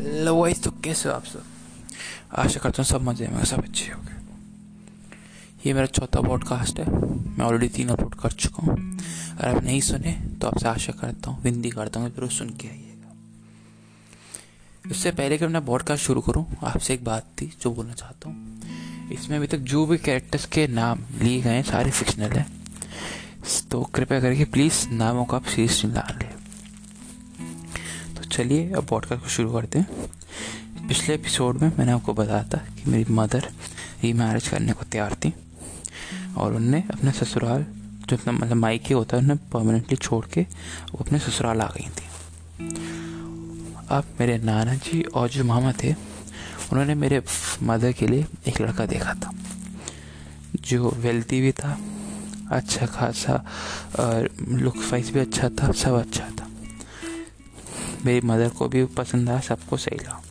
Hello vice तो कैसे हो आप सब। आशा करता हूँ सब मज़े में सब अच्छे हो गए। ये मेरा चौथा पॉडकास्ट है। मैं ऑलरेडी तीन अपलोड कर चुका हूँ। अगर आप नहीं सुने तो आपसे आशा करता हूँ, विनती करता हूँ फिर सुन के आइएगा। इससे पहले कि मैं पॉडकास्ट शुरू करूँ, आपसे एक बात थी, जो बोलना चाहता हूँ। इसमें अभी तक जो भी कैरेक्टर्स के नाम लिए गए हैं, सारे फिक्शनल हैं। तो कृपया करके प्लीज़ नामों का आप सीरियसली ना लें। चलिए, अब पॉडकास्ट को शुरू करते हैं। पिछले एपिसोड में मैंने आपको बताया था कि मेरी मदर री मैरिज करने को तैयार थी और उनने अपने ससुराल, जो अपना मतलब मायके होता है, उन्हें परमानेंटली छोड़ के वो अपने ससुराल आ गई थी। अब मेरे नाना जी और जो मामा थे, उन्होंने मेरे मदर के लिए एक लड़का देखा था, जो वेल्थी भी था अच्छा खासा और लुक वाइज भी अच्छा था, सब अच्छा था। मेरी मदर को भी पसंद आया, सबको सही लगा।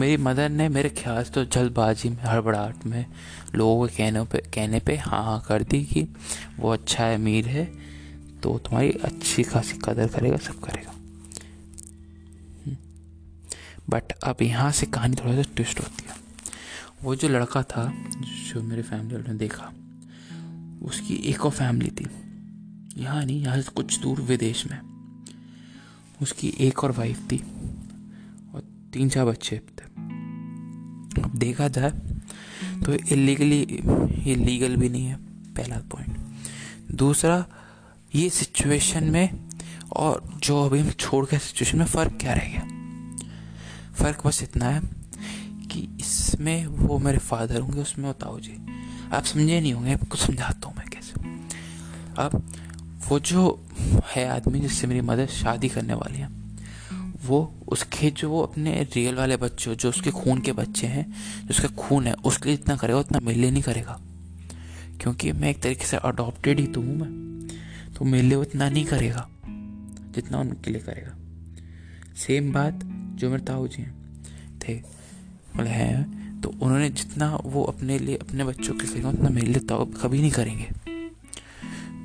मेरी मदर ने मेरे ख्याल से तो जल्दबाजी में, हड़बड़ाहट में लोगों के कहने पे कहने पे हाँ हाँ कर दी कि वो अच्छा है अमीर है तो तुम्हारी अच्छी खासी कदर करेगा, सब करेगा। But hmm. अब यहाँ से कहानी थोड़ा सा ट्विस्ट होती है। वो जो लड़का था, जो मेरे फैमिली वालों ने देखा, उसकी एक और फैमिली थी। यहाँ नहीं, यहाँ से कुछ दूर विदेश में। उसकी एक और वाइफ थी और तीन चार बच्चे थे। अब देखा जाए तो इलीगली ये लीगल भी नहीं है, पहला पॉइंट दूसरा, ये सिचुएशन में और जो अभी हम छोड़ के सिचुएशन में फ़र्क क्या रह गया? फ़र्क बस इतना है कि इसमें वो मेरे फादर होंगे, उसमें वो ताऊ जी। आप समझे नहीं होंगे, आपको समझाता हूँ मैं कैसे। अब वो जो है आदमी जिससे मेरी मदर शादी करने वाली है, वो उसके जो वो अपने रियल वाले बच्चे, जो उसके खून के बच्चे हैं, जो उसका खून है, उसके लिए जितना करेगा, उतना मेरे लिए नहीं करेगा। क्योंकि मैं एक तरीके से अडॉप्टेड ही तो हूँ मैं। तो मेरे लिए उतना नहीं करेगा, जितना उनके लिए करेगा। सेम बात जो मेरे ताऊ जी हैं। थे मतलब हैं? तो उन्होंने जितना वो अपने लिए, अपने बच्चों के लिए उतना मेरे लिए ताऊ कभी नहीं करेंगे।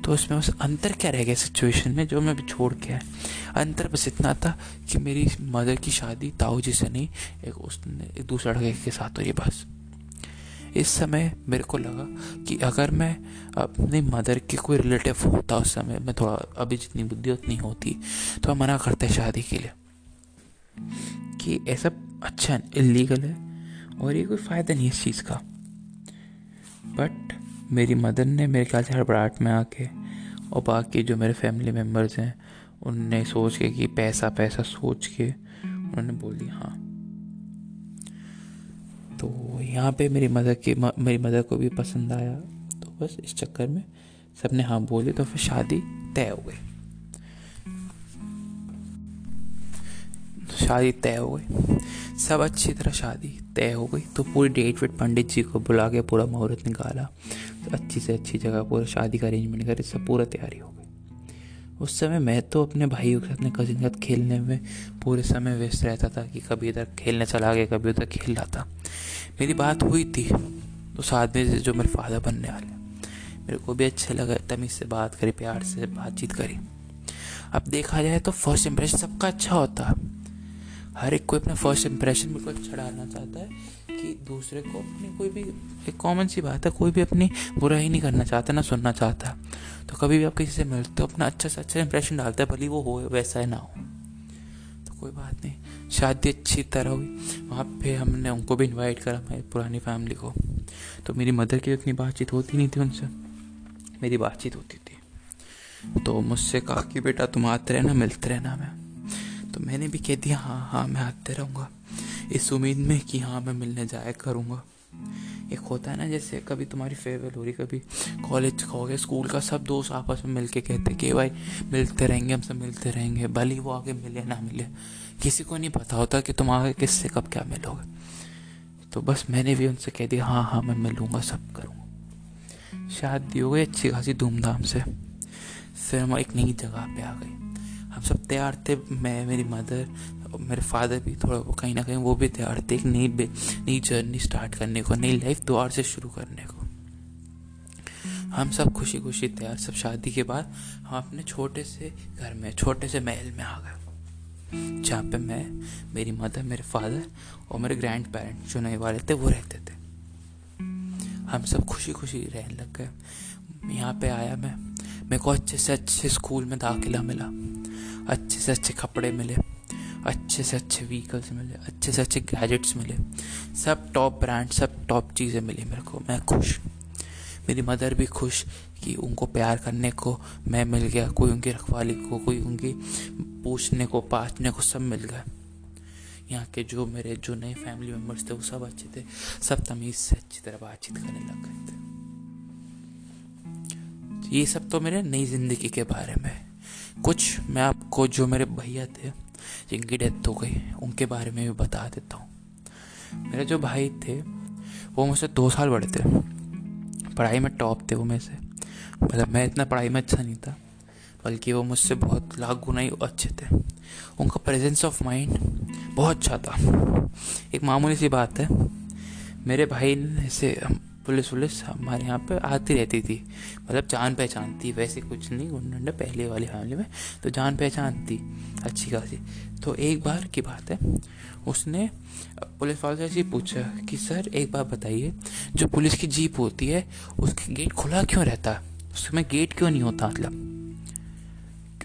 तो उसमें बस अंतर क्या रह गया सिचुएशन में जो मैं भी छोड़ के आया? अंतर बस इतना था कि मेरी मदर की शादी ताऊ जी से नहीं, एक उसने, एक दूसरे लड़के के साथ हुई बस। इस समय मेरे को लगा कि अगर मैं अपनी मदर के कोई रिलेटिव होता उस समय, मैं थोड़ा, अभी जितनी बुद्धि उतनी होती तो मैं मना करते शादी के लिए। कि ऐसा अच्छा इलीगल है, और ये कोई फ़ायदा नहीं इस चीज़ का। बट मेरी मदर ने मेरे ख्याल से हड़बड़ाहट में आके और बाकी जो मेरे फैमिली मेंबर्स हैं, उनने सोच के कि पैसा पैसा सोच के उन्होंने बोल दिया हाँ। तो यहाँ पे मेरी मदर की मेरी मदर को भी पसंद आया। तो बस इस चक्कर में सबने हाँ बोले तो फिर शादी तय हो गई। शादी तय हो गई। सब अच्छी तरह शादी तय हो गई। तो पूरी डेट वेट पंडित जी को बुला के पूरा मुहूर्त निकाला। अच्छी से अच्छी जगह पूरा शादी का अरेंजमेंट करे, सब पूरा तैयारी हो गई। उस समय मैं तो अपने भाइयों के साथ, अपने कजिन के साथ खेलने में पूरे समय व्यस्त रहता था कि कभी इधर खेलने चला गया, कभी उधर खेल रहा था। मेरी बात हुई थी तो साथ में जो मेरे फादर बनने वाले मेरे को भी अच्छा लगा, तमीज से बात करी, प्यार से बातचीत करी। अब देखा जाए तो फ़र्स्ट इम्प्रेशन सबका अच्छा होता। है हर एक कोई अपना फ़र्स्ट इंप्रेशन बिल्कुल अच्छा डालना चाहता है कि दूसरे को अपनी कोई भी, एक कॉमन सी बात है, कोई भी अपनी बुरा ही नहीं करना चाहता, ना सुनना चाहता। तो कभी भी आप किसी से मिलते हो, अपना अच्छा से अच्छा इंप्रेशन डालता है, भले वो हो, वैसा है ना हो। तो कोई बात नहीं, शादी अच्छी तरह हुई, वहाँ पे हमने उनको भी इनवाइट करा हमारी पुरानी फैमिली को। तो मेरी मदर की उतनी बातचीत होती नहीं थी उनसे, मेरी बातचीत होती थी। तो मुझसे कहा कि, बेटा, तुम आते रहना, मिलते रहना मैं तो मैंने भी कह दिया हाँ हाँ मैं आते रहूँगा। इस उम्मीद में कि हाँ मैं मिलने जाया करूँगा। एक होता है ना, जैसे कभी तुम्हारी फेयरवेल हो रही, कभी कॉलेज का हो गया स्कूल का सब दोस्त आपस में मिल के कहते कि, भाई, मिलते रहेंगे, हम सब मिलते रहेंगे। भले वो आगे मिले ना मिले, किसी को नहीं पता होता कि तुम आगे किससे कब क्या मिलोगे। तो बस मैंने भी उनसे कह दिया हाँ हाँ मैं मिलूँगा, सब करूँगा। शादी हो गई, अच्छी खासी धूमधाम से। फिर हम एक नई जगह पे आ हम सब तैयार थे। मैं, मेरी मदर मेरे फादर भी थोड़ा वो कहीं ना कहीं वो भी तैयार थे एक नई नई जर्नी स्टार्ट करने को, नई लाइफ द्वार से शुरू करने को। हम सब खुशी खुशी तैयार, सब शादी के बाद हम अपने छोटे से घर में, छोटे से महल में आ गए। जहाँ पे मैं, मेरी मदर मेरे फादर और मेरे ग्रैंड पेरेंट जो नए वाले थे, वो रहते थे। हम सब खुशी खुशी रहने लग गए। यहाँ पे आया मैं, मेरे को अच्छे से, अच्छे स्कूल में दाखिला मिला। अच्छे से अच्छे कपड़े मिले, अच्छे से अच्छे व्हीकल्स मिले, अच्छे से अच्छे गैजेट्स मिले, सब टॉप ब्रांड सब टॉप चीज़ें मिली मेरे को, मैं खुश। मेरी मदर भी खुश कि उनको प्यार करने को मैं मिल गया, कोई उनकी रखवाली को, कोई उनकी पूछने को पाछने को सब मिल गया। यहाँ के जो मेरे जो नए फैमिली मेंबर्स थे, वो सब अच्छे थे, सब तमीज़ से अच्छी तरह बातचीत करने लग गए थे। ये सब तो मेरे नई ज़िंदगी के बारे में कुछ मैं आपको, जो मेरे भैया थे, जिनकी डेथ हो गई, उनके बारे में भी बता देता हूँ। मेरे जो भाई थे, वो मुझसे दो साल बड़े थे। पढ़ाई में टॉप थे वो में से। मतलब मैं इतना पढ़ाई में अच्छा नहीं था, बल्कि वो मुझसे बहुत लाख गुना ही अच्छे थे। उनका प्रेजेंस ऑफ़ माइंड बहुत अच्छा था। एक मामूली सी बात है, मेरे भाई ने से पुलिस वुलिस हमारे यहाँ पे आती रहती थी। मतलब जान पहचान थी वैसे कुछ नहीं, उन्होंने पहले वाली फैमिली में तो जान पहचान थी अच्छी खासी। तो एक बार की बात है, उसने पुलिस वाले से पूछा कि, सर, एक बात बताइए, जो पुलिस की जीप होती है, उसका गेट खुला क्यों रहता? है उसमें गेट क्यों नहीं होता मतलब?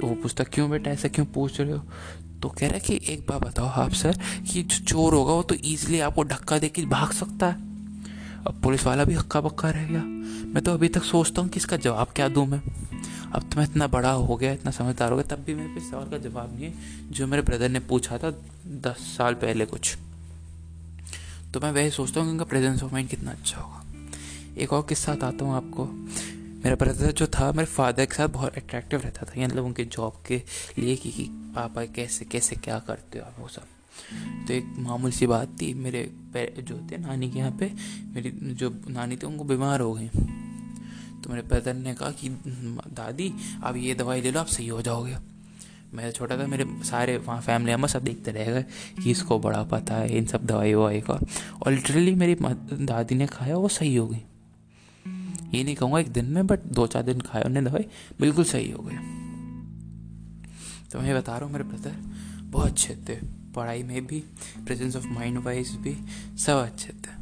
वो पूछता, क्यों बेटा, ऐसा क्यों पूछ रहे हो? तो कह रहा है कि, एक बार बताओ आप, सर, कि जो चोर होगा, वो तो ईजिली आपको धक्का दे के भाग सकता है। अब पुलिस वाला भी हक्का बक्का रह गया। मैं तो अभी तक सोचता हूँ कि इसका जवाब क्या दूँ मैं। अब तो मैं इतना बड़ा हो गया इतना समझदार हो गया तब भी मेरे पे सवाल का जवाब नहीं है जो मेरे ब्रदर ने पूछा था दस साल पहले कुछ। तो मैं वही सोचता हूँ कि उनका प्रेजेंस ऑफ़ माइंड कितना अच्छा होगा। एक और किस्सा बताता हूँ आपको। मेरा ब्रदर जो था मेरे फादर के साथ बहुत अट्रैक्टिव रहता था मतलब उनके जॉब के लिए कि, कि पापा कैसे कैसे क्या करते हो आप वो सब। तो एक मामूल सी बात थी, मेरे जो थे नानी के यहाँ पे, मेरी जो नानी थी, उनको बीमार हो गई। तो मेरे ब्रदर ने कहा कि, दादी अब ये दवाई ले लो, आप सही हो जाओगे। मैं छोटा था, मेरे सारे वहाँ फैमिली मेंबर सब देखते रह गए कि इसको बड़ा पता है, इन सब दवाई ववाई का। और लिटरली मेरी दादी ने खाया, वो सही हो गई। ये नहीं कहूँगा एक दिन में बट दो चार दिन खाया उन्हें दवाई, बिल्कुल सही हो गई। तो मैं बता रहा हूँ, मेरे ब्रदर बहुत अच्छे थे। पढ़ाई में भी प्रेजेंस ऑफ़ माइंड वाइज भी, सब अच्छे थे।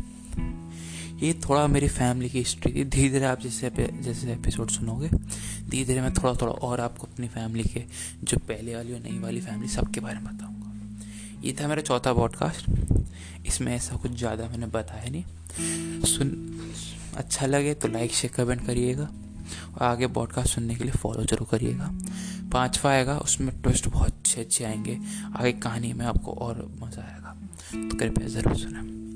ये थोड़ा मेरी फैमिली की हिस्ट्री थी धीरे धीरे आप जैसे जैसे एपिसोड सुनोगे धीरे धीरे मैं थोड़ा थोड़ा और आपको अपनी फैमिली के, जो पहले वाली और नई वाली फैमिली सबके बारे में बताऊँगा। ये था मेरा चौथा पॉडकास्ट इसमें ऐसा कुछ ज़्यादा मैंने बताया नहीं। सुन अच्छा लगे तो लाइक शेयर कमेंट करिएगा। और आगे पॉडकास्ट सुनने के लिए फॉलो ज़रूर करिएगा। पाँचवा आएगा, उसमें ट्विस्ट बहुत अच्छे अच्छे आएँगे। आगे कहानी में आपको और मज़ा आएगा। तो कृपया ज़रूर सुनें।